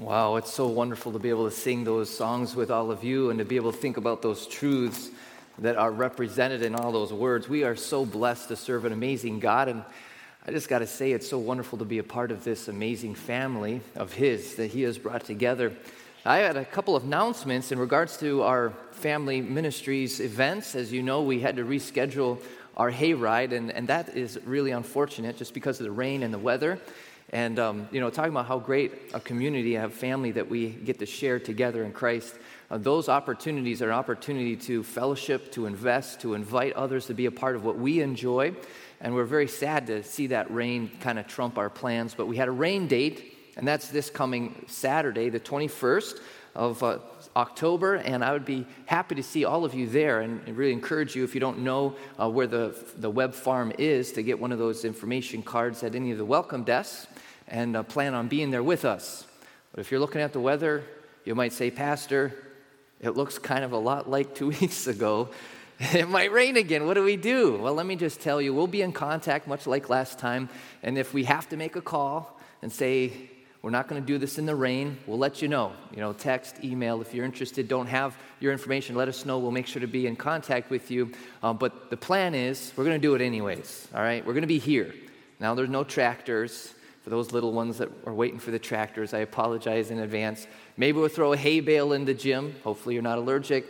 Wow, it's so wonderful to be able to sing those songs with all of you and to be able to think about those truths that are represented in all those words. We are so blessed to serve an amazing God. And I just got to say, it's so wonderful to be a part of this amazing family of His that He has brought together. I had a couple of announcements in regards to our family ministries events. As you know, we had to reschedule our hayride, and, and that is really unfortunate just because of the rain and the weather. And, um, you know, talking about how great a community, a family that we get to share together in Christ, uh, those opportunities are an opportunity to fellowship, to invest, to invite others to be a part of what we enjoy. And we're very sad to see that rain kind of trump our plans. But we had a rain date, and that's this coming Saturday, the 21st of uh, October, and I would be happy to see all of you there and really encourage you, if you don't know uh, where the, the web farm is, to get one of those information cards at any of the welcome desks and uh, plan on being there with us. But if you're looking at the weather, you might say, Pastor, it looks kind of a lot like two weeks ago. It might rain again. What do we do? Well, let me just tell you, we'll be in contact much like last time. And if we have to make a call and say, we're not going to do this in the rain. We'll let you know. You know, text, email. If you're interested, don't have your information, let us know. We'll make sure to be in contact with you. Um, but the plan is we're going to do it anyways. All right? We're going to be here. Now, there's no tractors. For those little ones that are waiting for the tractors, I apologize in advance. Maybe we'll throw a hay bale in the gym. Hopefully, you're not allergic.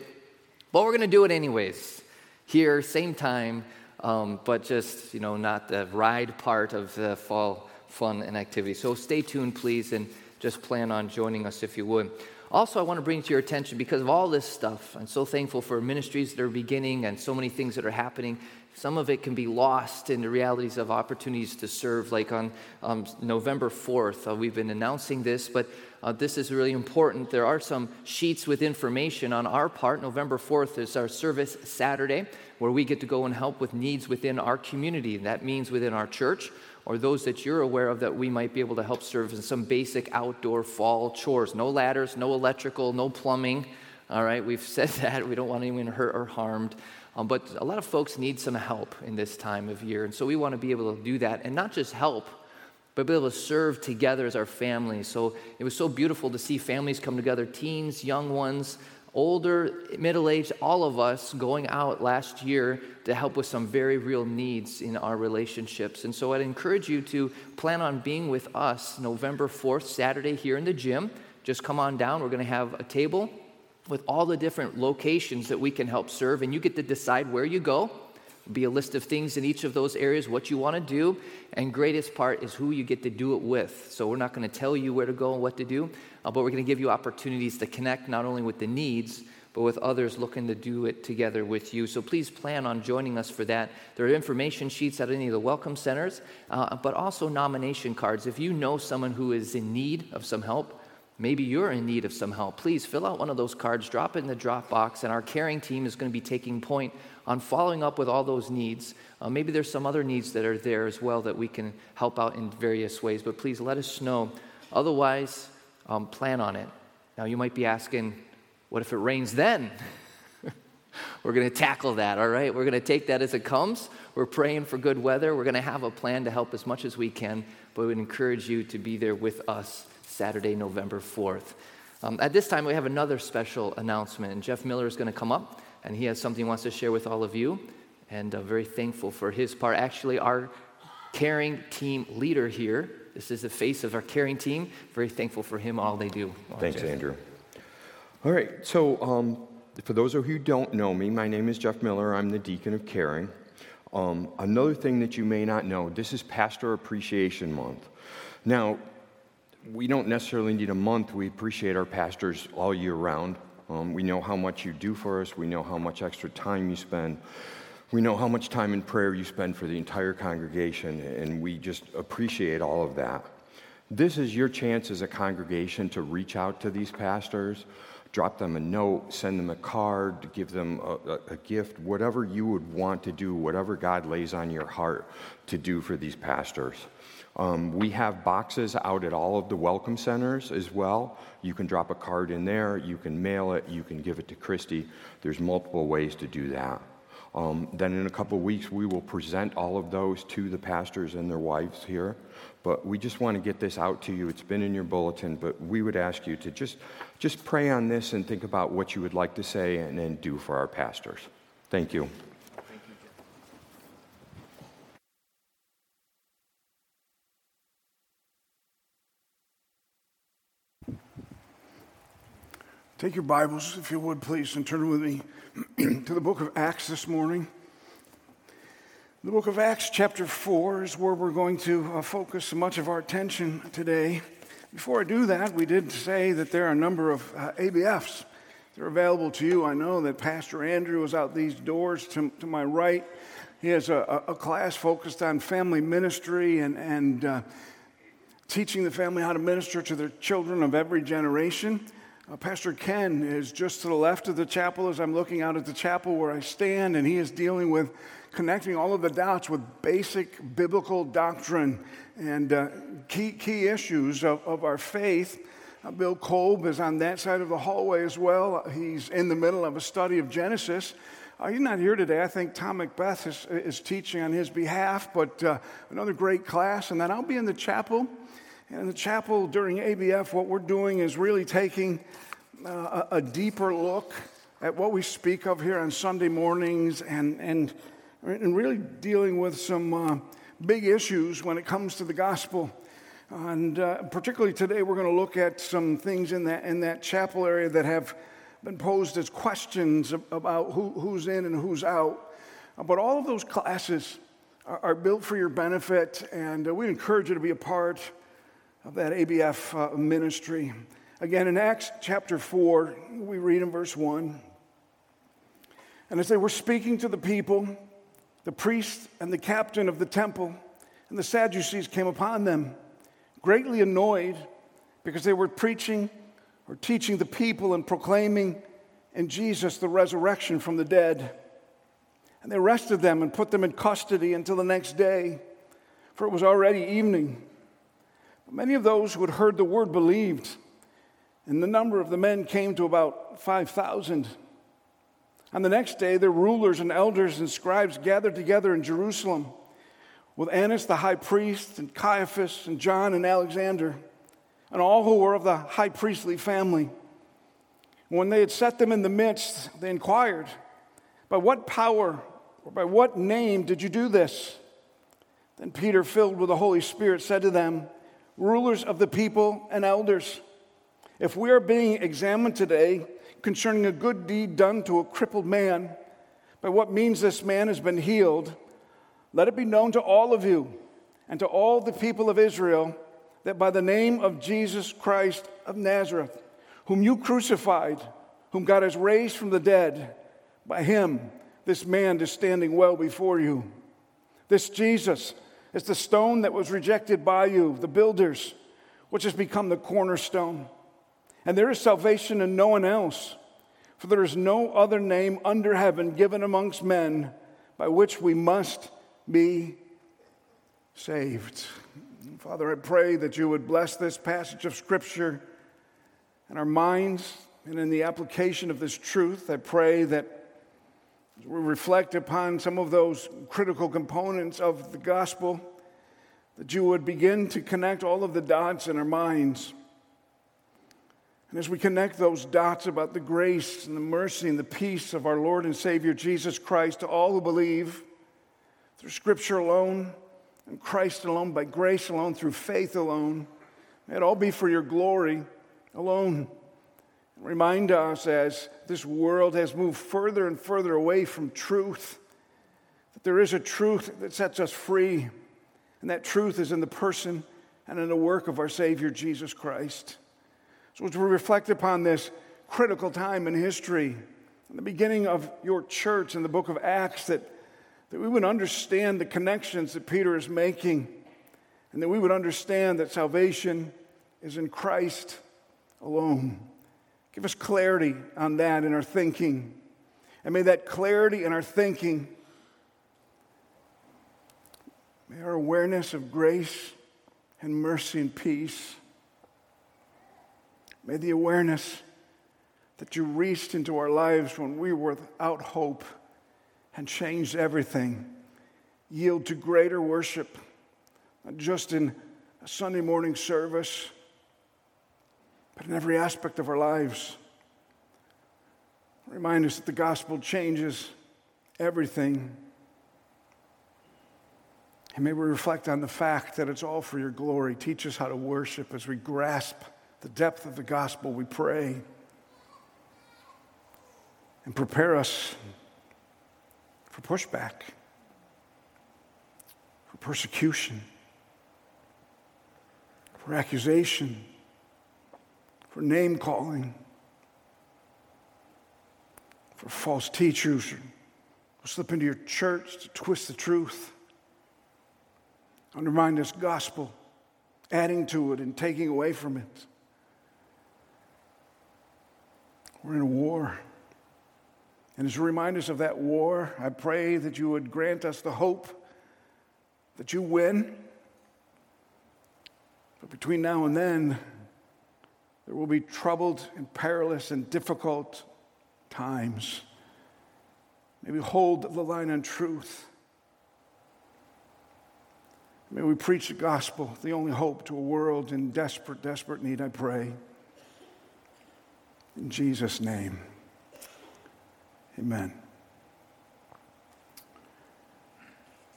But we're going to do it anyways. Here, same time, um, but just, you know, not the ride part of the fall fun and activity. So stay tuned, please, and just plan on joining us if you would. Also, I want to bring to your attention because of all this stuff, I'm so thankful for ministries that are beginning and so many things that are happening. Some of it can be lost in the realities of opportunities to serve, like on um, November 4th. Uh, we've been announcing this, but uh, this is really important. There are some sheets with information on our part. November 4th is our service Saturday, where we get to go and help with needs within our community. And That means within our church or those that you're aware of that we might be able to help serve in some basic outdoor fall chores. No ladders, no electrical, no plumbing. All right, we've said that. We don't want anyone hurt or harmed. Um, but a lot of folks need some help in this time of year. And so we want to be able to do that and not just help, but be able to serve together as our family. So it was so beautiful to see families come together, teens, young ones, older, middle aged, all of us going out last year to help with some very real needs in our relationships. And so I'd encourage you to plan on being with us November 4th, Saturday, here in the gym. Just come on down. We're going to have a table with all the different locations that we can help serve, and you get to decide where you go. Be a list of things in each of those areas, what you want to do, and greatest part is who you get to do it with. So we're not going to tell you where to go and what to do, uh, but we're going to give you opportunities to connect not only with the needs, but with others looking to do it together with you. So please plan on joining us for that. There are information sheets at any of the welcome centers, uh, but also nomination cards. If you know someone who is in need of some help, Maybe you're in need of some help. Please fill out one of those cards, drop it in the drop box, and our caring team is going to be taking point on following up with all those needs. Uh, maybe there's some other needs that are there as well that we can help out in various ways, but please let us know. Otherwise, um, plan on it. Now, you might be asking, what if it rains then? We're going to tackle that, all right? We're going to take that as it comes. We're praying for good weather. We're going to have a plan to help as much as we can, but we would encourage you to be there with us Saturday, November 4th. Um, at this time, we have another special announcement, and Jeff Miller is going to come up, and he has something he wants to share with all of you, and uh, very thankful for his part. Actually, our caring team leader here, this is the face of our caring team, very thankful for him, all they do. Thanks, Jeff. Andrew. All right, so um, for those of you who don't know me, my name is Jeff Miller. I'm the deacon of caring. Um, another thing that you may not know this is Pastor Appreciation Month. Now, we don't necessarily need a month. We appreciate our pastors all year round. Um, we know how much you do for us. We know how much extra time you spend. We know how much time in prayer you spend for the entire congregation, and we just appreciate all of that. This is your chance as a congregation to reach out to these pastors, drop them a note, send them a card, give them a, a, a gift, whatever you would want to do, whatever God lays on your heart to do for these pastors. Um, we have boxes out at all of the welcome centers as well. You can drop a card in there, you can mail it, you can give it to Christy. There's multiple ways to do that. Um, then in a couple of weeks, we will present all of those to the pastors and their wives here. But we just want to get this out to you. It's been in your bulletin, but we would ask you to just, just pray on this and think about what you would like to say and then do for our pastors. Thank you. Take your Bibles, if you would, please, and turn with me to the book of Acts this morning. The book of Acts, chapter 4, is where we're going to uh, focus much of our attention today. Before I do that, we did say that there are a number of uh, ABFs that are available to you. I know that Pastor Andrew is out these doors to, to my right. He has a, a, class focused on family ministry and, and uh, teaching the family how to minister to their children of every generation. Uh, Pastor Ken is just to the left of the chapel as I'm looking out at the chapel where I stand, and he is dealing with connecting all of the dots with basic biblical doctrine and uh, key, key issues of, of our faith. Uh, Bill Kolb is on that side of the hallway as well. He's in the middle of a study of Genesis. Uh, he's not here today. I think Tom Macbeth is, is teaching on his behalf, but uh, another great class. And then I'll be in the chapel in the chapel during ABF, what we're doing is really taking uh, a, deeper look at what we speak of here on Sunday mornings and, and, and really dealing with some uh, big issues when it comes to the gospel. And uh, particularly today, we're going to look at some things in that, in that chapel area that have been posed as questions about who, who's in and who's out. But all of those classes are, are built for your benefit, and uh, we encourage you to be a part of that ABF uh, ministry. Again, in Acts chapter 4, we read in verse 1 And as they were speaking to the people, the priest and the captain of the temple and the Sadducees came upon them, greatly annoyed because they were preaching or teaching the people and proclaiming in Jesus the resurrection from the dead. And they arrested them and put them in custody until the next day, for it was already evening. Many of those who had heard the word believed, and the number of the men came to about 5,000. On the next day, the rulers and elders and scribes gathered together in Jerusalem with Annas the high priest, and Caiaphas, and John and Alexander, and all who were of the high priestly family. When they had set them in the midst, they inquired, By what power or by what name did you do this? Then Peter, filled with the Holy Spirit, said to them, rulers of the people, and elders. If we are being examined today concerning a good deed done to a crippled man, by what means this man has been healed, let it be known to all of you and to all the people of Israel that by the name of Jesus Christ of Nazareth, whom you crucified, whom God has raised from the dead, by him this man is standing well before you. This Jesus, it's the stone that was rejected by you, the builders, which has become the cornerstone. And there is salvation in no one else, for there is no other name under heaven given amongst men by which we must be saved. Father, I pray that you would bless this passage of Scripture in our minds and in the application of this truth. I pray that reflect upon some of those critical components of the gospel, that you would begin to connect all of the dots in our minds. And as we connect those dots about the grace and the mercy and the peace of our Lord and Savior Jesus Christ to all who believe through Scripture alone and Christ alone, by grace alone, through faith alone, may it all be for your glory alone. Remind us as this world has moved further and further away from truth that there is a truth that sets us free, and that truth is in the person and in the work of our Savior Jesus Christ. So, as we reflect upon this critical time in history, in the beginning of your church in the book of Acts, that, that we would understand the connections that Peter is making, and that we would understand that salvation is in Christ alone. Give us clarity on that in our thinking. And may that clarity in our thinking, may our awareness of grace and mercy and peace, may the awareness that you reached into our lives when we were without hope and changed everything. Yield to greater worship, not just in a Sunday morning service, but in every aspect of our lives. Remind us that the gospel changes everything. And may we reflect on the fact that it's all for your glory. Teach us how to worship as we grasp the depth of the gospel, we pray. And prepare us for pushback, for persecution, for accusation, for name calling, for false teachers who slip into your church to twist the truth, undermine this gospel, adding to it and taking away from it. We're in a war. And as a reminder of that war, I pray that you would grant us the hope that you win. But between now and then, there will be troubled and perilous and difficult times. May we hold the line on truth. May we preach the gospel, the only hope to a world in desperate, desperate need, I pray. In Jesus' name, amen.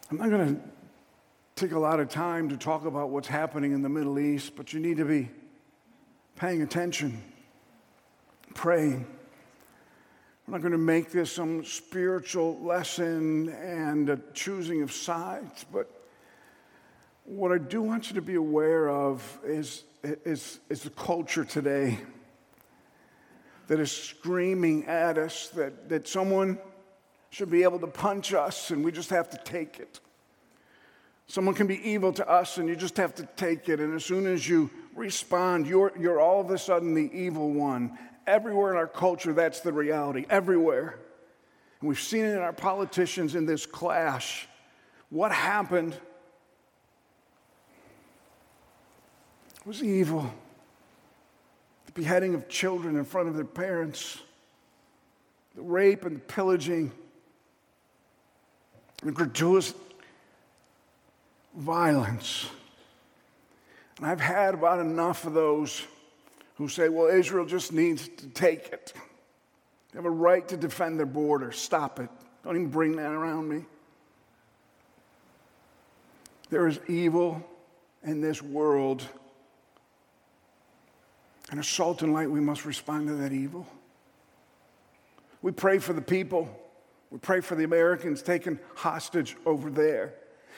I'm not going to take a lot of time to talk about what's happening in the Middle East, but you need to be paying attention, praying. We're not going to make this some spiritual lesson and a choosing of sides, but what I do want you to be aware of is, is, is the culture today that is screaming at us that, that someone should be able to punch us and we just have to take it. Someone can be evil to us and you just have to take it. And as soon as you respond, you're, you're all of a sudden the evil one. Everywhere in our culture, that's the reality. Everywhere. And we've seen it in our politicians in this clash. What happened was evil the beheading of children in front of their parents, the rape and the pillaging, the gratuitous violence. And I've had about enough of those who say, well, Israel just needs to take it. They have a right to defend their border. Stop it. Don't even bring that around me. There is evil in this world and as salt and light, we must respond to that evil. We pray for the people. We pray for the Americans taken hostage over there.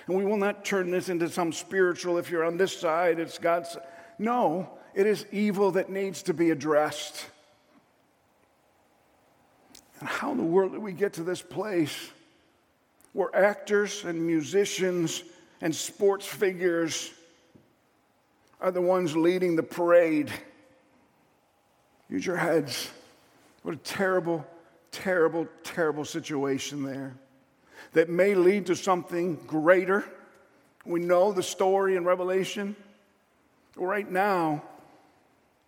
And we will not turn this into some spiritual, if you're on this side, it's God's. No, it is evil that needs to be addressed. And how in the world did we get to this place where actors and musicians and sports figures are the ones leading the parade? Use your heads. What a terrible, terrible, terrible situation there that may lead to something greater. We know the story in Revelation. Right now,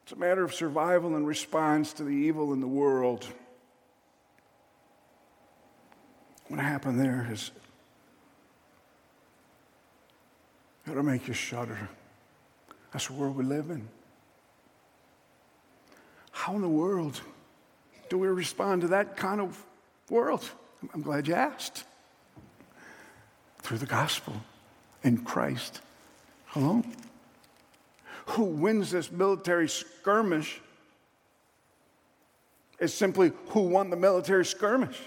it's a matter of survival and response to the evil in the world. What happened there is it'll make you shudder. That's the world we live in. How in the world do we respond to that kind of world? I'm glad you asked. Through the gospel in Christ alone. Who wins this military skirmish is simply who won the military skirmish.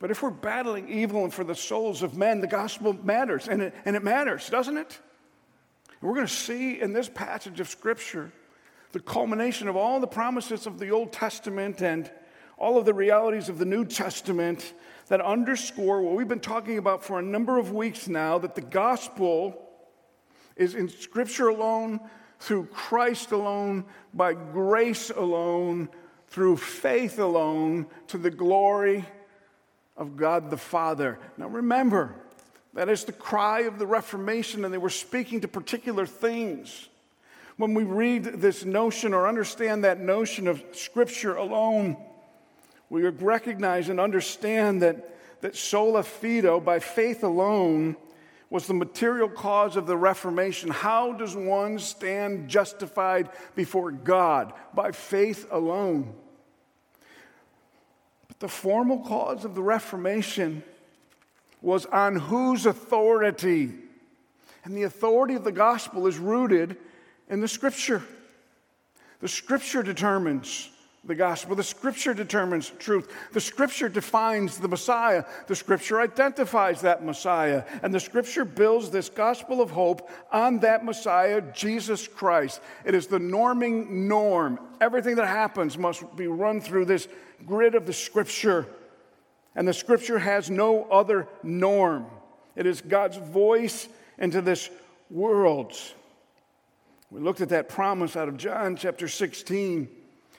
But if we're battling evil and for the souls of men, the gospel matters, and it, and it matters, doesn't it? And we're going to see in this passage of Scripture the culmination of all the promises of the Old Testament and all of the realities of the New Testament that underscore what we've been talking about for a number of weeks now that the gospel is in Scripture alone, through Christ alone, by grace alone, through faith alone, to the glory of God the Father. Now remember, that is the cry of the Reformation, and they were speaking to particular things when we read this notion or understand that notion of Scripture alone, we recognize and understand that, that sola fide, by faith alone, was the material cause of the Reformation. How does one stand justified before God? By faith alone. But the formal cause of the Reformation was on whose authority? And the authority of the gospel is rooted in the scripture. The scripture determines the gospel. The scripture determines truth. The scripture defines the Messiah. The scripture identifies that Messiah. And the scripture builds this gospel of hope on that Messiah, Jesus Christ. It is the norming norm. Everything that happens must be run through this grid of the scripture. And the scripture has no other norm. It is God's voice into this world. We looked at that promise out of John chapter 16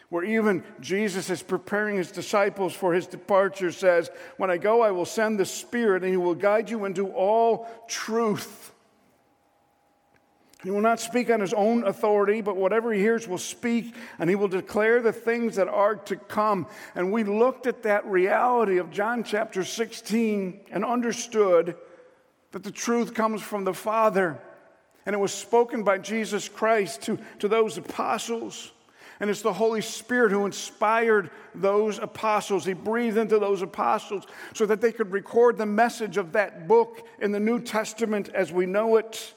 where even Jesus is preparing his disciples for his departure, says, When I go, I will send the Spirit, and he will guide you into all truth. He will not speak on his own authority, but whatever he hears will speak, and he will declare the things that are to come. And we looked at that reality of John chapter 16 and understood that the truth comes from the Father. And it was spoken by Jesus Christ to, to those apostles. And it's the Holy Spirit who inspired those apostles. He breathed into those apostles so that they could record the message of that book in the New Testament as we know it.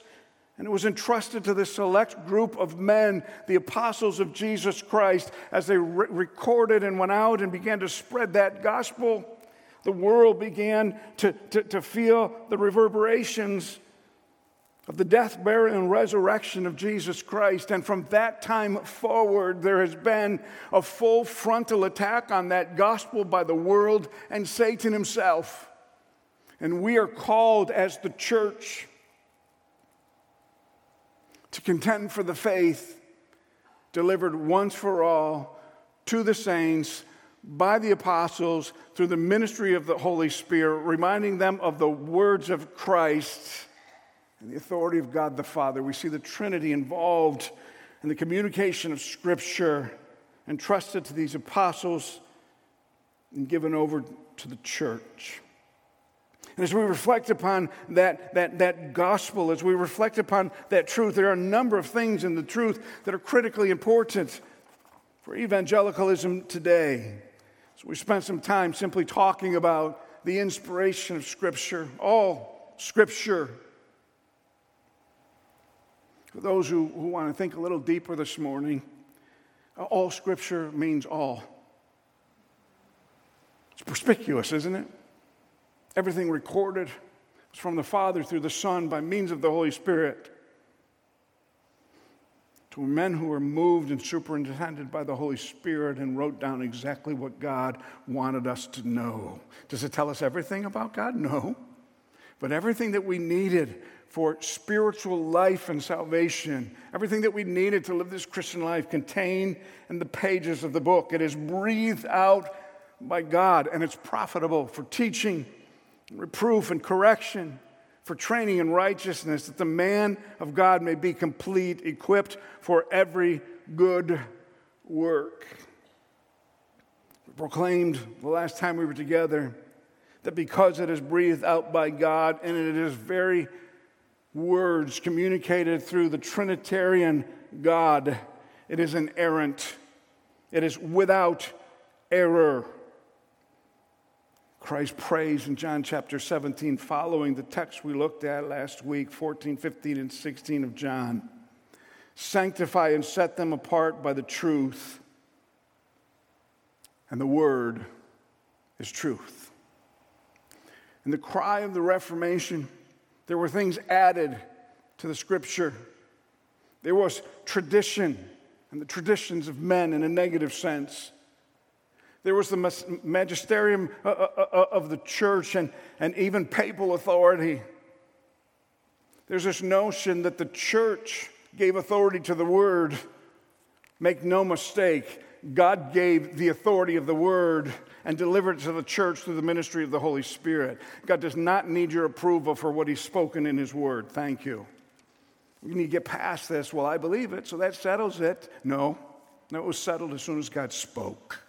And it was entrusted to this select group of men, the apostles of Jesus Christ, as they re- recorded and went out and began to spread that gospel. The world began to, to, to feel the reverberations of the death, burial, and resurrection of Jesus Christ. And from that time forward, there has been a full frontal attack on that gospel by the world and Satan himself. And we are called as the church to contend for the faith delivered once for all to the saints by the apostles through the ministry of the Holy Spirit, reminding them of the words of Christ and the authority of God the Father. We see the Trinity involved in the communication of Scripture entrusted to these apostles and given over to the church. And as we reflect upon that, that, that gospel, as we reflect upon that truth, there are a number of things in the truth that are critically important for evangelicalism today. So we spent some time simply talking about the inspiration of Scripture, all Scripture for those who, who want to think a little deeper this morning, uh, all scripture means all. It's perspicuous, isn't it? Everything recorded is from the Father through the Son by means of the Holy Spirit. To men who were moved and superintended by the Holy Spirit and wrote down exactly what God wanted us to know. Does it tell us everything about God? No. But everything that we needed for spiritual life and salvation. Everything that we needed to live this Christian life contained in the pages of the book. It is breathed out by God and it's profitable for teaching, reproof, and correction, for training in righteousness, that the man of God may be complete, equipped for every good work. We proclaimed the last time we were together that because it is breathed out by God and it is very words communicated through the Trinitarian God. It is inerrant, it is without error. Christ prays in John chapter 17, following the text we looked at last week, 14, 15, and 16 of John. Sanctify and set them apart by the truth. And the word is truth. And the cry of the Reformation there were things added to the scripture. There was tradition and the traditions of men in a negative sense. There was the magisterium uh, uh, uh, of the church and, and even papal authority. There's this notion that the church gave authority to the word. Make no mistake, God gave the authority of the word and delivered it to the church through the ministry of the Holy Spirit. God does not need your approval for what He's spoken in His word. Thank you. We need to get past this. Well, I believe it, so that settles it. No, no, it was settled as soon as God spoke.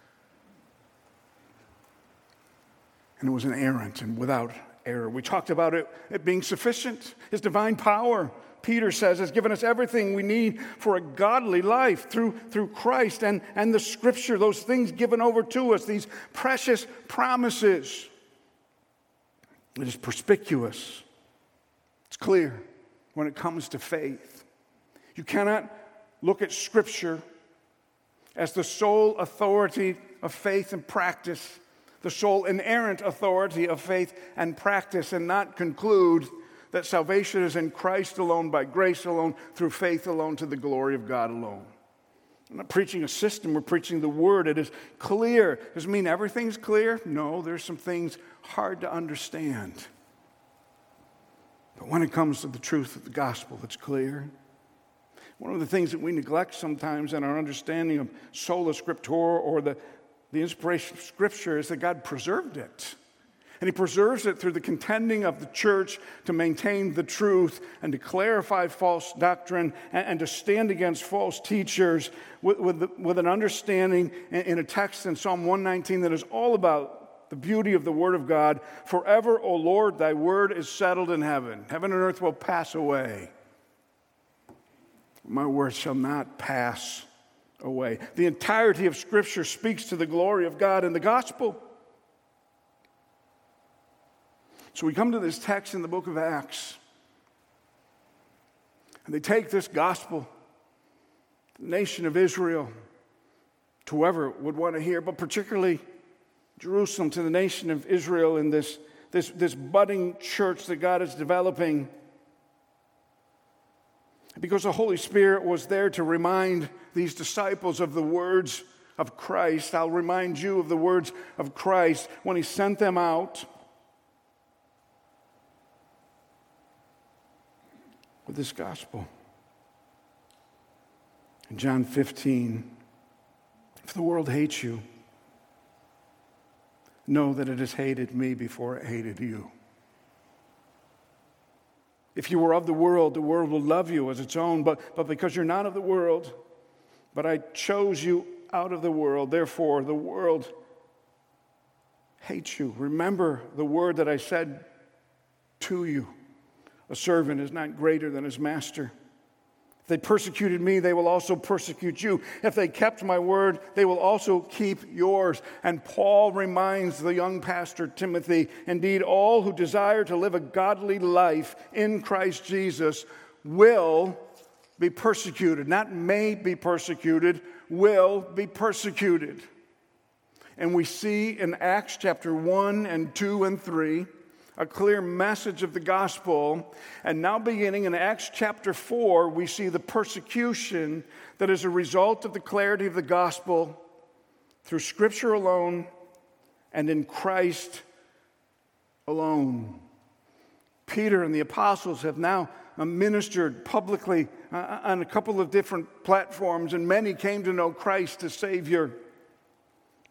and it was inerrant and without error. We talked about it, it being sufficient. His divine power, Peter says, has given us everything we need for a godly life through, through Christ and, and the scripture, those things given over to us, these precious promises. It is perspicuous, it's clear when it comes to faith. You cannot look at scripture as the sole authority of faith and practice the sole inerrant authority of faith and practice and not conclude that salvation is in Christ alone, by grace alone, through faith alone, to the glory of God alone. I'm not preaching a system, we're preaching the word. It is clear. Does it mean everything's clear? No, there's some things hard to understand. But when it comes to the truth of the gospel, it's clear. One of the things that we neglect sometimes in our understanding of sola scriptura or the the inspiration of Scripture is that God preserved it. And He preserves it through the contending of the church to maintain the truth and to clarify false doctrine and, and to stand against false teachers with, with, with an understanding in, in a text in Psalm 119 that is all about the beauty of the Word of God. Forever, O Lord, thy word is settled in heaven. Heaven and earth will pass away. My word shall not pass away. The entirety of Scripture speaks to the glory of God in the gospel. So we come to this text in the book of Acts, and they take this gospel, the nation of Israel, to whoever would want to hear, but particularly Jerusalem, to the nation of Israel in this, this, this budding church that God is developing. Because the Holy Spirit was there to remind these disciples of the words of Christ. I'll remind you of the words of Christ when he sent them out with this gospel. In John 15, if the world hates you, know that it has hated me before it hated you. If you were of the world, the world will love you as its own, but, but because you're not of the world, but I chose you out of the world, therefore the world hates you. Remember the word that I said to you a servant is not greater than his master. If they persecuted me, they will also persecute you. If they kept my word, they will also keep yours. And Paul reminds the young pastor Timothy indeed, all who desire to live a godly life in Christ Jesus will be persecuted. Not may be persecuted, will be persecuted. And we see in Acts chapter 1 and 2 and 3 a clear message of the gospel. And now, beginning in Acts chapter 4, we see the persecution that is a result of the clarity of the gospel through Scripture alone and in Christ alone. Peter and the apostles have now ministered publicly uh, on a couple of different platforms, and many came to know Christ as Savior.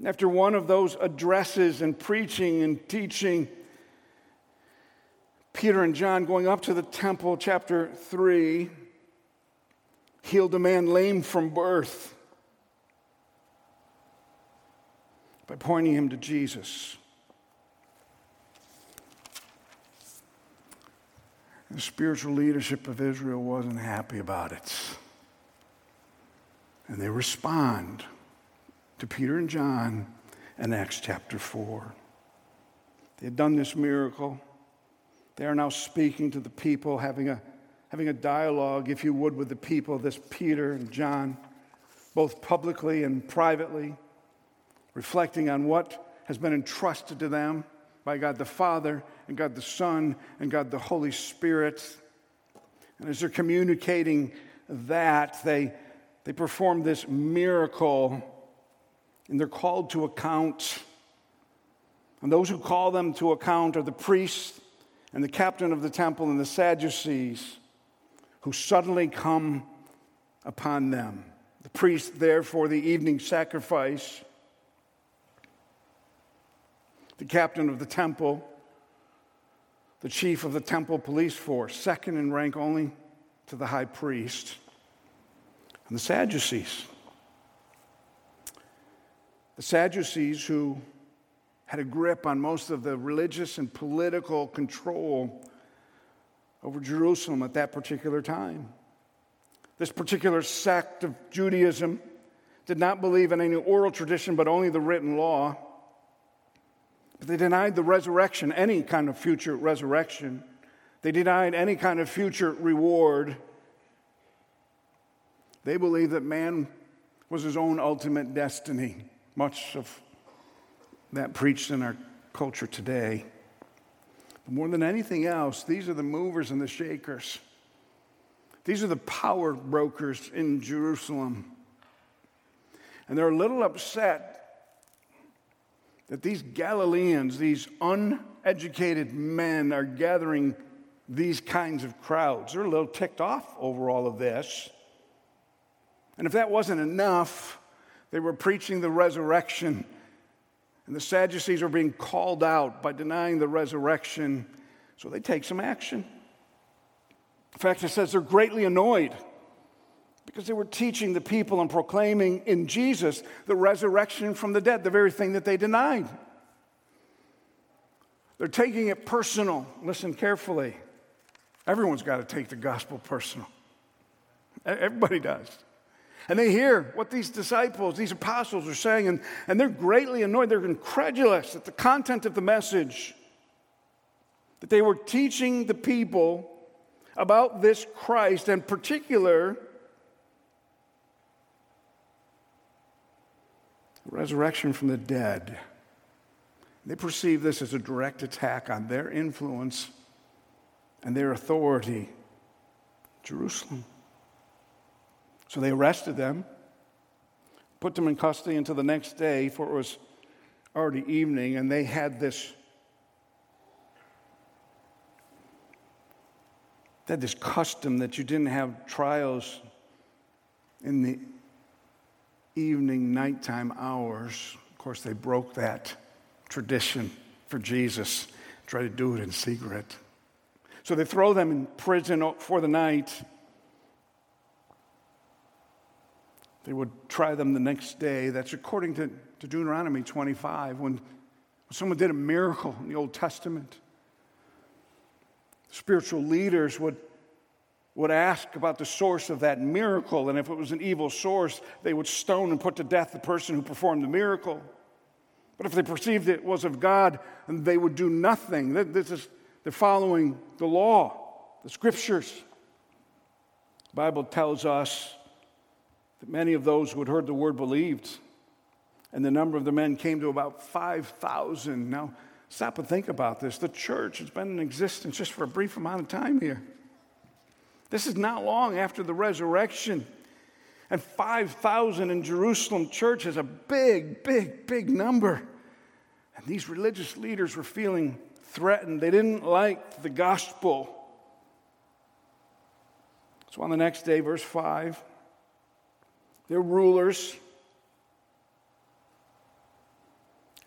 After one of those addresses and preaching and teaching, Peter and John going up to the temple, chapter 3, healed a man lame from birth by pointing him to Jesus. The spiritual leadership of Israel wasn't happy about it. And they respond to Peter and John in Acts chapter 4. They had done this miracle. They are now speaking to the people, having a, having a dialogue, if you would, with the people, this Peter and John, both publicly and privately, reflecting on what has been entrusted to them by God the Father and God the Son and God the Holy Spirit. And as they're communicating that, they, they perform this miracle and they're called to account. And those who call them to account are the priests and the captain of the temple and the Sadducees who suddenly come upon them. The priest there for the evening sacrifice, the captain of the temple, the chief of the temple police force, second in rank only to the high priest, and the Sadducees. The Sadducees who had a grip on most of the religious and political control over Jerusalem at that particular time. This particular sect of Judaism did not believe in any oral tradition, but only the written law. But they denied the resurrection, any kind of future resurrection. They denied any kind of future reward. They believed that man was his own ultimate destiny, much of that preached in our culture today. But more than anything else, these are the movers and the shakers. These are the power brokers in Jerusalem. And they're a little upset that these Galileans, these uneducated men, are gathering these kinds of crowds. They're a little ticked off over all of this. And if that wasn't enough, they were preaching the resurrection. And the Sadducees are being called out by denying the resurrection. So they take some action. In fact, it says they're greatly annoyed because they were teaching the people and proclaiming in Jesus the resurrection from the dead, the very thing that they denied. They're taking it personal. Listen carefully. Everyone's got to take the gospel personal. Everybody does. And they hear what these disciples, these apostles are saying, and, and they're greatly annoyed. They're incredulous at the content of the message. That they were teaching the people about this Christ, and particular, resurrection from the dead. They perceive this as a direct attack on their influence and their authority. Jerusalem. So they arrested them, put them in custody until the next day, for it was already evening, and they had this. They had this custom that you didn't have trials in the evening, nighttime hours. Of course, they broke that tradition for Jesus, try to do it in secret. So they throw them in prison for the night. They would try them the next day. That's according to, to Deuteronomy 25, when, someone did a miracle in the Old Testament. Spiritual leaders would, would ask about the source of that miracle, and if it was an evil source, they would stone and put to death the person who performed the miracle. But if they perceived it was of God, they would do nothing. This is, they're following the law, the scriptures. The Bible tells us that many of those who had heard the word believed. And the number of the men came to about 5,000. Now, stop and think about this. The church has been in existence just for a brief amount of time here. This is not long after the resurrection. And 5,000 in Jerusalem church is a big, big, big number. And these religious leaders were feeling threatened. They didn't like the gospel. So on the next day, verse 5, their rulers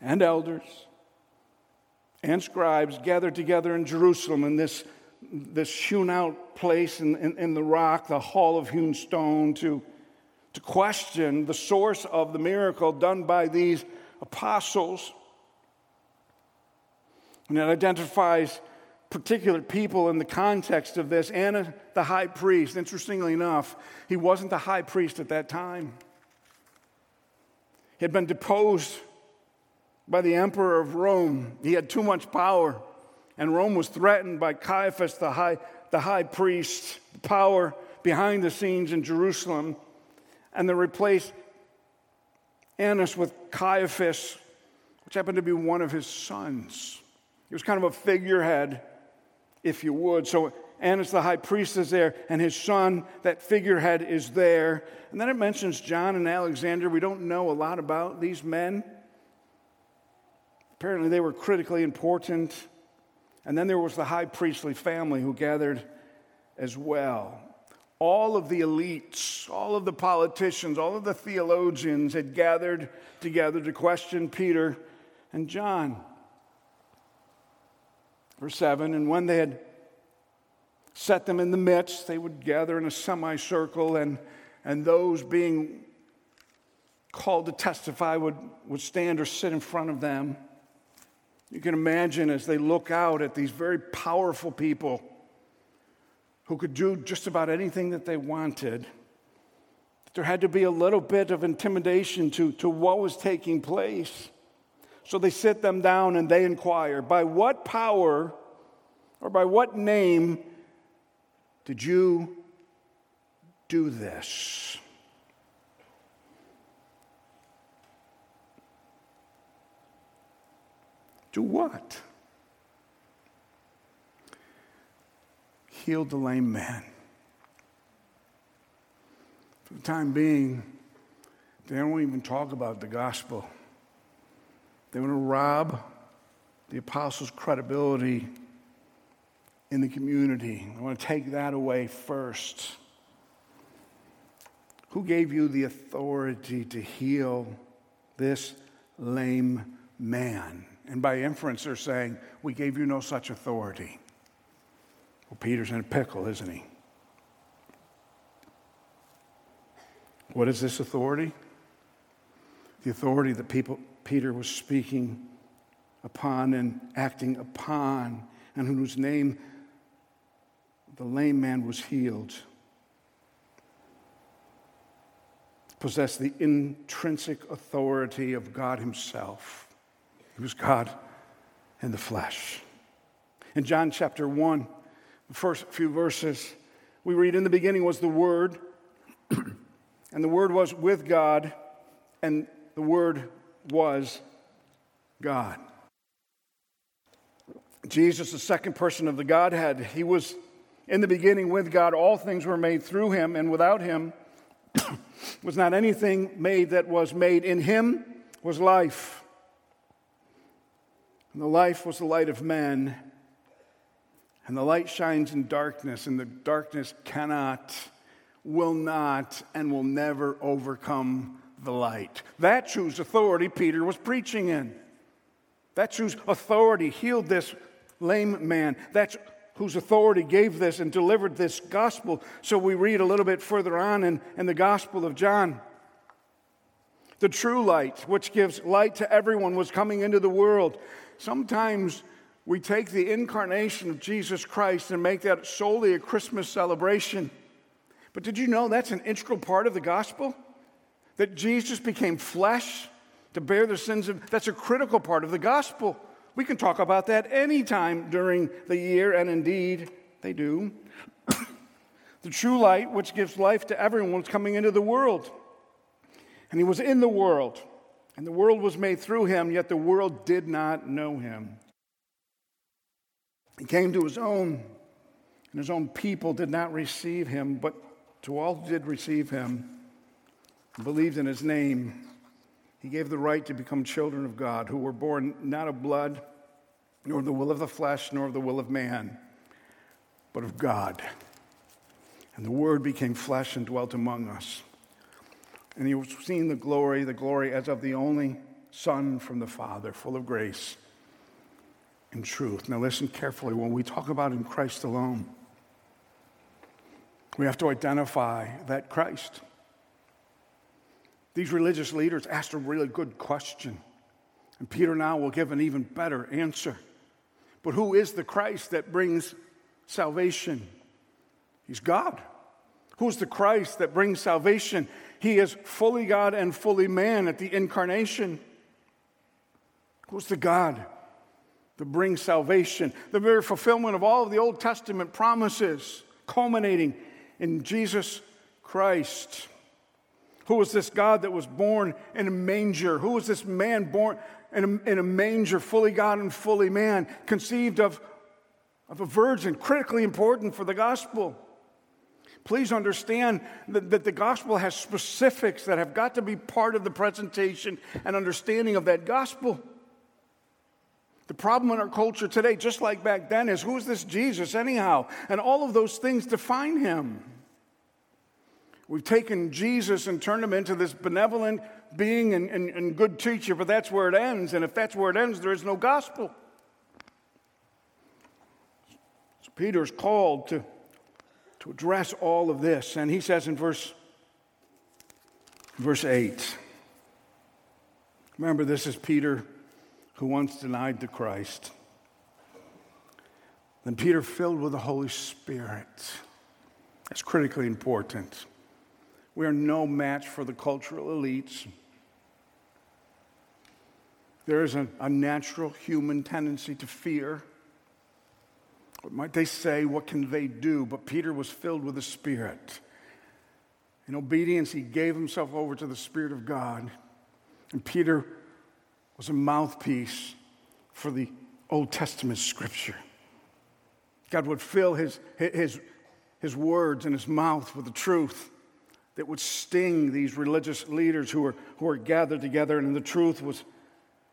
and elders and scribes gathered together in Jerusalem in this, this hewn out place in, in, in the rock, the hall of hewn stone, to, to question the source of the miracle done by these apostles. And it identifies particular people in the context of this. Annas, the high priest, interestingly enough, he wasn't the high priest at that time. He had been deposed by the emperor of Rome. He had too much power, and Rome was threatened by Caiaphas, the high, the high priest, power behind the scenes in Jerusalem. And they replaced Annas with Caiaphas, which happened to be one of his sons. He was kind of a figurehead if you would. So Annas the high priest is there, and his son, that figurehead, is there. And then it mentions John and Alexander. We don't know a lot about these men. Apparently, they were critically important. And then there was the high priestly family who gathered as well. All of the elites, all of the politicians, all of the theologians had gathered together to question Peter and John. Verse 7 And when they had set them in the midst, they would gather in a semicircle, and, and those being called to testify would, would stand or sit in front of them. You can imagine as they look out at these very powerful people who could do just about anything that they wanted, there had to be a little bit of intimidation to, to what was taking place. So they sit them down and they inquire By what power or by what name did you do this? Do what? Healed the lame man. For the time being, they don't even talk about the gospel. They want to rob the apostles' credibility in the community. They want to take that away first. Who gave you the authority to heal this lame man? And by inference, they're saying, We gave you no such authority. Well, Peter's in a pickle, isn't he? What is this authority? The authority that people, Peter was speaking upon and acting upon, and in whose name the lame man was healed. Possessed the intrinsic authority of God Himself. He was God in the flesh. In John chapter 1, the first few verses, we read In the beginning was the Word, and the Word was with God, and the Word was God. Jesus, the second person of the Godhead, he was in the beginning with God. All things were made through him, and without him was not anything made that was made. In him was life. And the life was the light of men. And the light shines in darkness, and the darkness cannot, will not, and will never overcome the light. That's whose authority Peter was preaching in. That's whose authority healed this lame man. That's whose authority gave this and delivered this gospel. So we read a little bit further on in, in the Gospel of John. The true light, which gives light to everyone, was coming into the world. Sometimes we take the incarnation of Jesus Christ and make that solely a Christmas celebration. But did you know that's an integral part of the gospel? That Jesus became flesh to bear the sins of, that's a critical part of the gospel. We can talk about that anytime during the year, and indeed they do. the true light, which gives life to everyone, was coming into the world. And he was in the world, and the world was made through him, yet the world did not know him. He came to his own, and his own people did not receive him, but to all who did receive him, believed in his name, he gave the right to become children of God, who were born not of blood, nor the will of the flesh, nor of the will of man, but of God. And the Word became flesh and dwelt among us. And he was seen the glory, the glory as of the only Son from the Father, full of grace and truth. Now, listen carefully. When we talk about in Christ alone, we have to identify that Christ. These religious leaders asked a really good question. And Peter now will give an even better answer. But who is the Christ that brings salvation? He's God. Who's the Christ that brings salvation? He is fully God and fully man at the incarnation. Who's the God that brings salvation? The very fulfillment of all of the Old Testament promises, culminating in Jesus Christ. Who was this God that was born in a manger? Who was this man born in a, in a manger, fully God and fully man, conceived of, of a virgin, critically important for the gospel? Please understand that, that the gospel has specifics that have got to be part of the presentation and understanding of that gospel. The problem in our culture today, just like back then, is who is this Jesus anyhow? And all of those things define him. We've taken Jesus and turned him into this benevolent being and, and, and, good teacher, but that's where it ends. And if that's where it ends, there is no gospel. So Peter's called to, to address all of this. And he says in verse, verse 8, remember, this is Peter who once denied the Christ. Then Peter, filled with the Holy Spirit. That's critically important. We are no match for the cultural elites. There is a, a natural human tendency to fear. What might they say? What can they do? But Peter was filled with the Spirit. In obedience, he gave himself over to the Spirit of God. And Peter was a mouthpiece for the Old Testament scripture. God would fill his, his, his words and his mouth with the truth that would sting these religious leaders who were, who were gathered together, and the truth was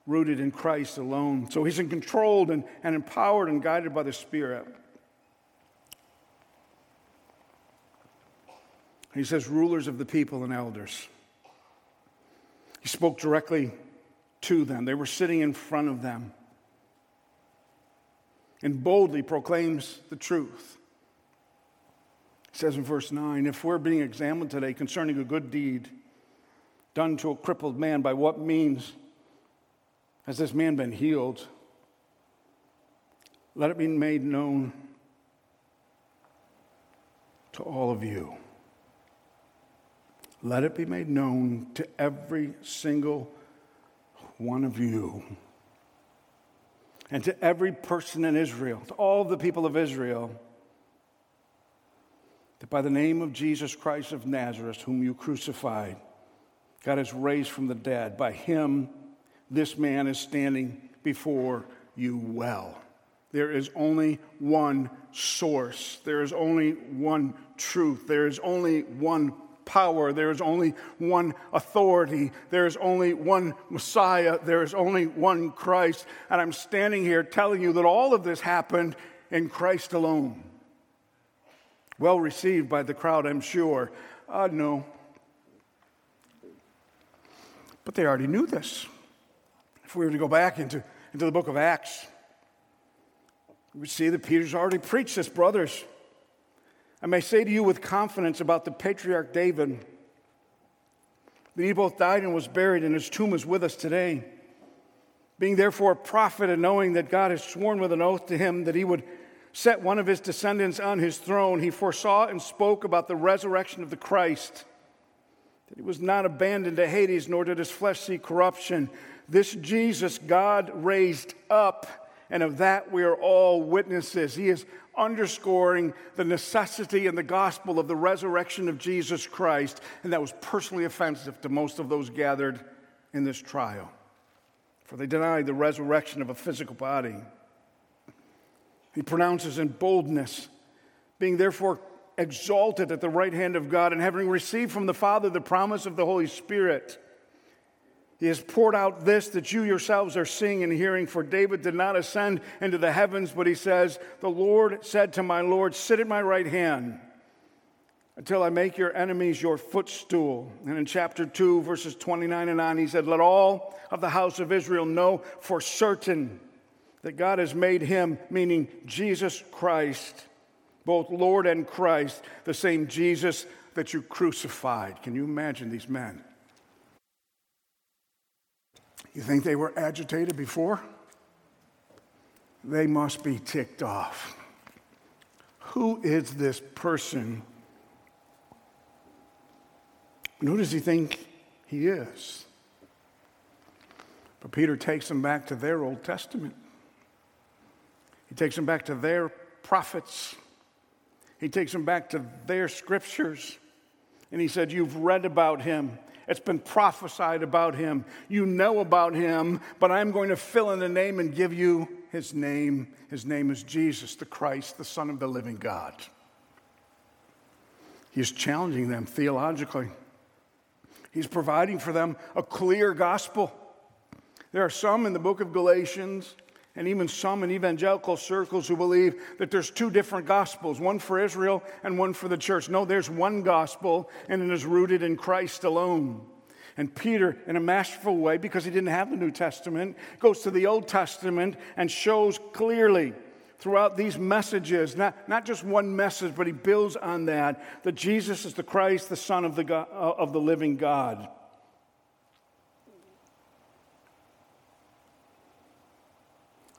rooted in Christ alone. So he's controlled and, and empowered and guided by the Spirit. He says, rulers of the people and elders. He spoke directly to them, they were sitting in front of them, and boldly proclaims the truth. He says in verse 9 if we're being examined today concerning a good deed done to a crippled man, by what means has this man been healed? Let it be made known to all of you. Let it be made known to every single one of you. And to every person in Israel, to all the people of Israel, that by the name of Jesus Christ of Nazareth, whom you crucified, God has raised from the dead. By him, this man is standing before you well. There is only one source. There is only one truth. There is only one power. There is only one authority. There is only one Messiah. There is only one Christ. And I'm standing here telling you that all of this happened in Christ alone. Well received by the crowd, I'm sure. Uh, no. But they already knew this. If we were to go back into, into the book of Acts, we see that Peter's already preached this, brothers. I may say to you with confidence about the patriarch David that he both died and was buried, and his tomb is with us today. Being therefore a prophet and knowing that God has sworn with an oath to him that he would set one of his descendants on his throne, he foresaw and spoke about the resurrection of the Christ, that he was not abandoned to Hades, nor did his flesh see corruption. This Jesus God raised up, and of that we are all witnesses. He is underscoring the necessity in the gospel of the resurrection of Jesus Christ, and that was personally offensive to most of those gathered in this trial. For they denied the resurrection of a physical body. He pronounces in boldness, being therefore exalted at the right hand of God, and having received from the Father the promise of the Holy Spirit he has poured out this that you yourselves are seeing and hearing. For David did not ascend into the heavens, but he says, The Lord said to my Lord, Sit at my right hand until I make your enemies your footstool. And in chapter 2, verses 29 and on, he said, Let all of the house of Israel know for certain that God has made him, meaning Jesus Christ, both Lord and Christ, the same Jesus that you crucified. Can you imagine these men? You think they were agitated before? They must be ticked off. Who is this person? And who does he think he is? But Peter takes them back to their Old Testament. He takes them back to their prophets. He takes them back to their scriptures. And he said, You've read about him. It's been prophesied about him. You know about him, but I'm going to fill in the name and give you his name. His name is Jesus, the Christ, the Son of the living God. He's challenging them theologically. He's providing for them a clear gospel. There are some in the book of Galatians and even some in evangelical circles who believe that there's two different gospels, one for Israel and one for the church. No, there's one gospel, and it is rooted in Christ alone. And Peter, in a masterful way, because he didn't have the New Testament, goes to the Old Testament and shows clearly throughout these messages, not, not just one message, but he builds on that, that Jesus is the Christ, the Son of the, God, uh, of the living God.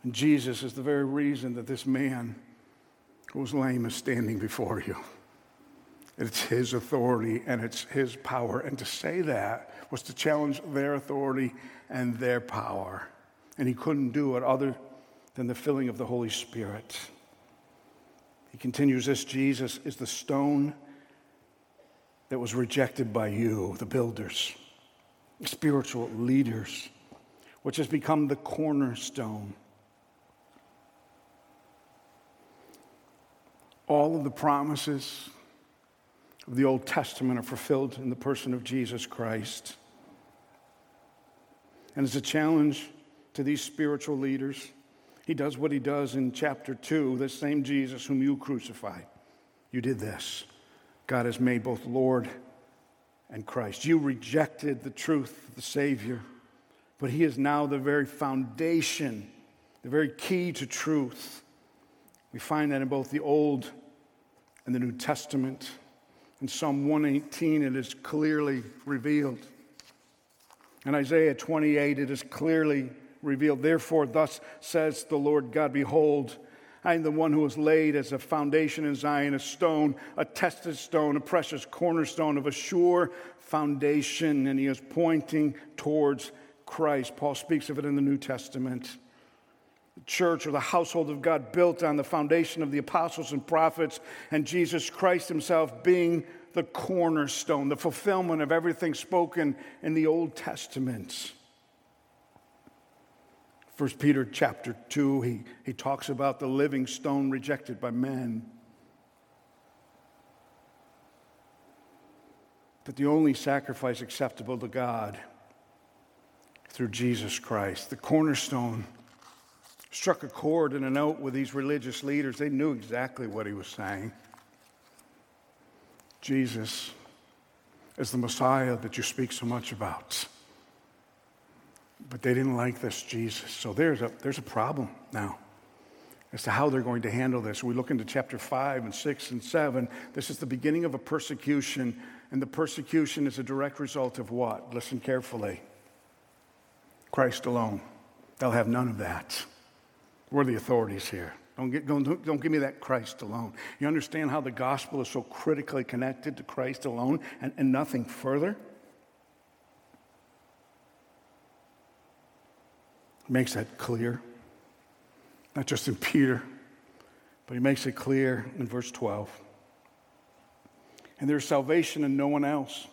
And Jesus is the very reason that this man who was lame is standing before you. It's his authority and it's his power. And to say that was to challenge their authority and their power. And he couldn't do it other than the filling of the Holy Spirit. He continues this Jesus is the stone that was rejected by you, the builders, spiritual leaders, which has become the cornerstone. All of the promises of the Old Testament are fulfilled in the person of Jesus Christ. And as a challenge to these spiritual leaders, he does what he does in chapter 2 the same Jesus whom you crucified. You did this. God has made both Lord and Christ. You rejected the truth of the Savior, but he is now the very foundation, the very key to truth. We find that in both the Old and the New Testament. In Psalm 118, it is clearly revealed. In Isaiah 28, it is clearly revealed. Therefore, thus says the Lord God Behold, I am the one who is laid as a foundation in Zion, a stone, a tested stone, a precious cornerstone of a sure foundation. And he is pointing towards Christ. Paul speaks of it in the New Testament. Church or the household of God built on the foundation of the apostles and prophets, and Jesus Christ himself being the cornerstone, the fulfillment of everything spoken in the Old Testament. 1 Peter chapter 2, he, he talks about the living stone rejected by men. But the only sacrifice acceptable to God through Jesus Christ. The cornerstone struck a chord and a note with these religious leaders. They knew exactly what he was saying. Jesus is the Messiah that you speak so much about. But they didn't like this Jesus. So there's a, there's a problem now as to how they're going to handle this. We look into chapter 5 and 6 and 7. This is the beginning of a persecution, and the persecution is a direct result of what? Listen carefully Christ alone. They'll have none of that. We're the authorities here. Don't, get, don't, don't give me that Christ alone. You understand how the gospel is so critically connected to Christ alone and, and nothing further? makes that clear. Not just in Peter, but he makes it clear in verse 12. And there's salvation in no one else.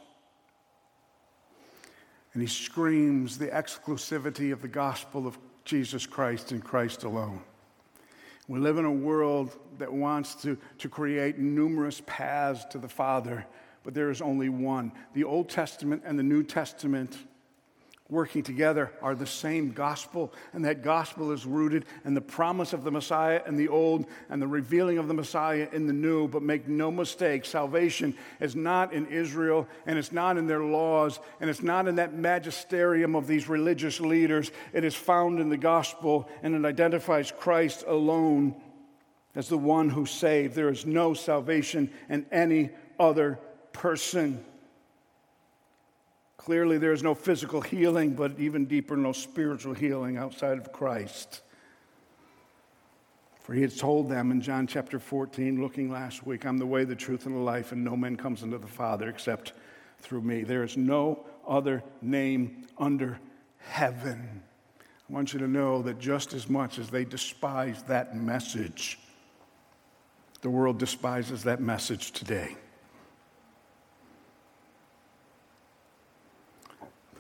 And he screams the exclusivity of the gospel of Jesus Christ and Christ alone. We live in a world that wants to, to create numerous paths to the Father, but there is only one. The Old Testament and the New Testament working together are the same gospel, and that gospel is rooted in the promise of the Messiah in the old and the revealing of the Messiah in the new. But make no mistake, salvation is not in Israel, and it's not in their laws, and it's not in that magisterium of these religious leaders. It is found in the gospel, and it identifies Christ alone as the one who saved. There is no salvation in any other person. Clearly, there is no physical healing, but even deeper, no spiritual healing outside of Christ. For he had told them in John chapter 14, looking last week, I'm the way, the truth, and the life, and no man comes unto the Father except through me. There is no other name under heaven. I want you to know that just as much as they despise that message, the world despises that message today.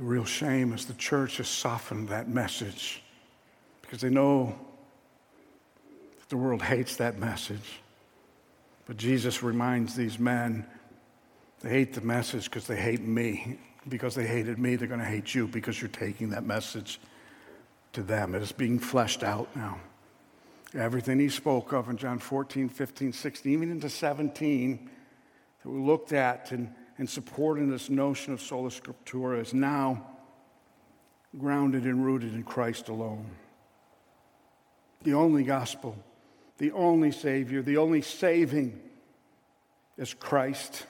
The real shame is the church has softened that message because they know that the world hates that message. But Jesus reminds these men they hate the message because they hate me. Because they hated me, they're going to hate you because you're taking that message to them. It is being fleshed out now. Everything he spoke of in John 14, 15, 16, even into 17, that we looked at and and supporting this notion of sola scriptura is now grounded and rooted in Christ alone. The only gospel, the only Savior, the only saving is Christ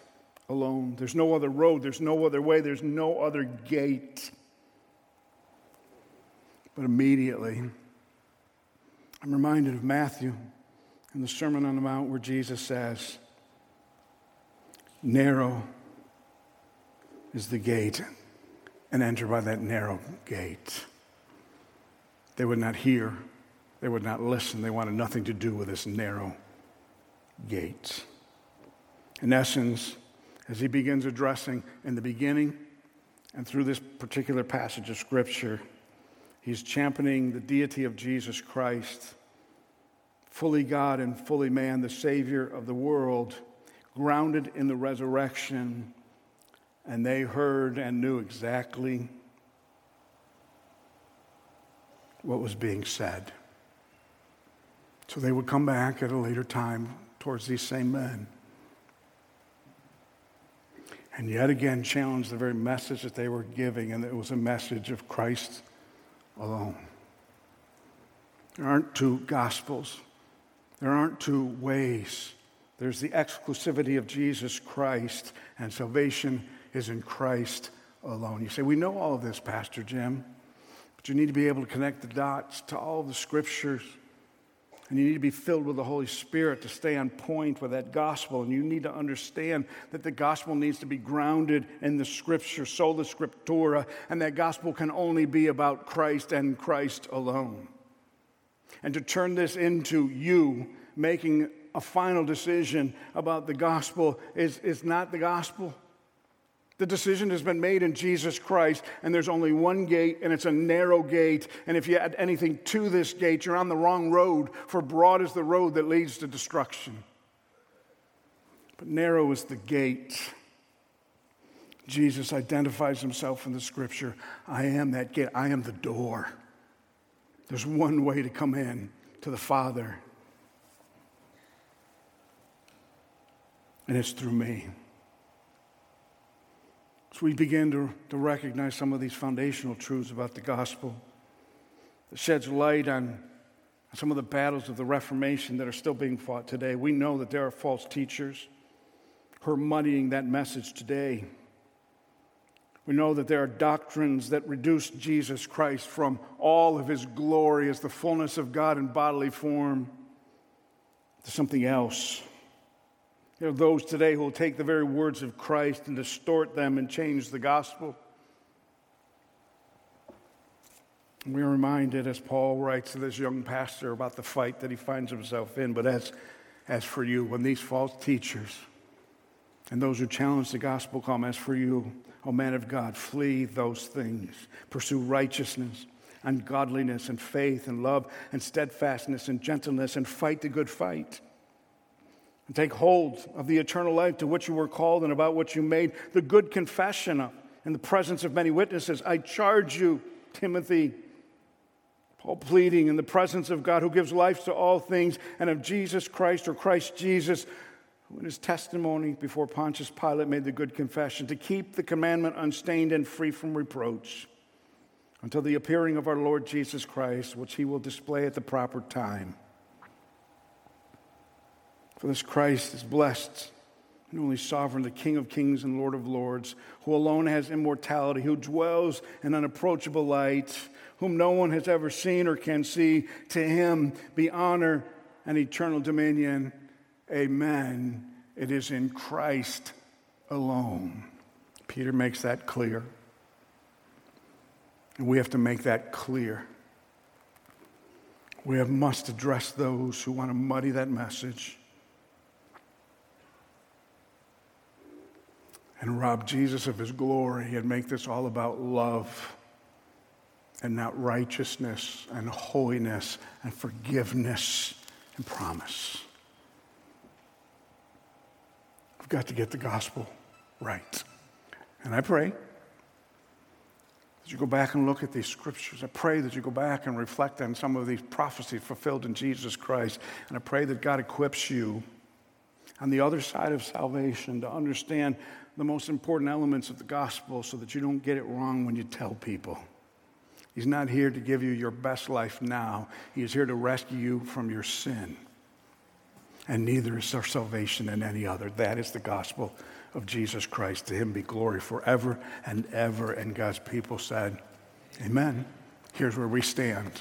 alone. There's no other road, there's no other way, there's no other gate. But immediately, I'm reminded of Matthew in the Sermon on the Mount where Jesus says, Narrow is the gate, and enter by that narrow gate. They would not hear, they would not listen, they wanted nothing to do with this narrow gate. In essence, as he begins addressing in the beginning and through this particular passage of Scripture, he's championing the deity of Jesus Christ, fully God and fully man, the Savior of the world, grounded in the resurrection. And they heard and knew exactly what was being said. So they would come back at a later time towards these same men and yet again challenge the very message that they were giving, and it was a message of Christ alone. There aren't two gospels, there aren't two ways. There's the exclusivity of Jesus Christ, and salvation is in Christ alone. You say, We know all of this, Pastor Jim, but you need to be able to connect the dots to all the scriptures and you need to be filled with the Holy Spirit to stay on point with that gospel. And you need to understand that the gospel needs to be grounded in the scripture, sola scriptura, and that gospel can only be about Christ and Christ alone. And to turn this into you making a final decision about the gospel is, is not the gospel. The decision has been made in Jesus Christ, and there's only one gate, and it's a narrow gate. And if you add anything to this gate, you're on the wrong road, for broad is the road that leads to destruction. But narrow is the gate. Jesus identifies himself in the scripture I am that gate, I am the door. There's one way to come in to the Father, and it's through me. So we begin to, to recognize some of these foundational truths about the gospel. that sheds light on some of the battles of the Reformation that are still being fought today. We know that there are false teachers who are muddying that message today. We know that there are doctrines that reduce Jesus Christ from all of his glory as the fullness of God in bodily form to something else. There are those today who will take the very words of Christ and distort them and change the gospel. We are reminded, as Paul writes to this young pastor, about the fight that he finds himself in. But as, as for you, when these false teachers and those who challenge the gospel come, as for you, O man of God, flee those things. Pursue righteousness and godliness and faith and love and steadfastness and gentleness and fight the good fight and take hold of the eternal life to which you were called and about which you made the good confession of in the presence of many witnesses. I charge you, Timothy. Paul pleading in the presence of God who gives life to all things and of Jesus Christ or Christ Jesus, who in his testimony before Pontius Pilate made the good confession to keep the commandment unstained and free from reproach until the appearing of our Lord Jesus Christ, which he will display at the proper time. For this Christ is blessed and only sovereign, the King of kings and Lord of lords, who alone has immortality, who dwells in unapproachable light, whom no one has ever seen or can see. To him be honor and eternal dominion. Amen. It is in Christ alone. Peter makes that clear. And we have to make that clear. We must address those who want to muddy that message. And rob Jesus of his glory and make this all about love and not righteousness and holiness and forgiveness and promise. We've got to get the gospel right. And I pray that you go back and look at these scriptures. I pray that you go back and reflect on some of these prophecies fulfilled in Jesus Christ. And I pray that God equips you on the other side of salvation to understand the most important elements of the gospel so that you don't get it wrong when you tell people. He's not here to give you your best life now, He is here to rescue you from your sin. And neither is there salvation in any other. That is the gospel of Jesus Christ. To Him be glory forever and ever. And God's people said, Amen. Here's where we stand.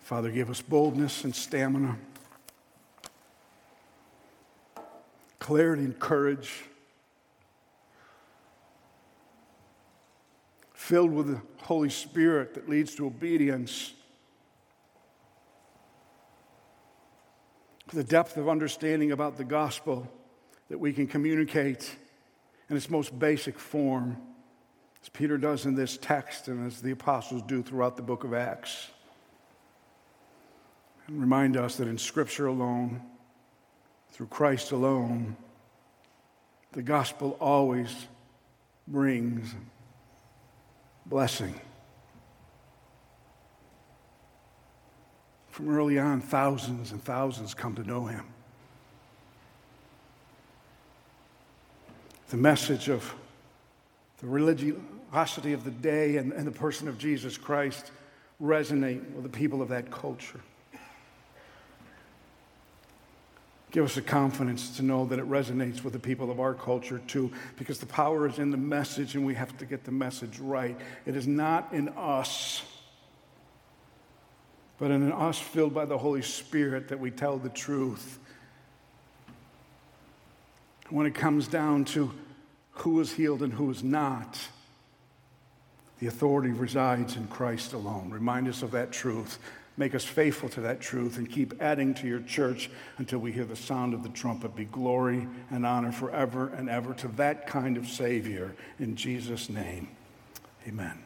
Father, give us boldness and stamina, clarity and courage, filled with the Holy Spirit that leads to obedience. The depth of understanding about the gospel that we can communicate in its most basic form, as Peter does in this text and as the apostles do throughout the book of Acts and remind us that in Scripture alone, through Christ alone, the gospel always brings blessing. From early on, thousands and thousands come to know him. The message of the religiosity of the day and, and the person of Jesus Christ resonate with the people of that culture. Give us the confidence to know that it resonates with the people of our culture too, because the power is in the message and we have to get the message right. It is not in us, but in an us filled by the Holy Spirit that we tell the truth. When it comes down to who is healed and who is not, the authority resides in Christ alone. Remind us of that truth. Make us faithful to that truth and keep adding to your church until we hear the sound of the trumpet. Be glory and honor forever and ever to that kind of Savior. In Jesus' name, amen.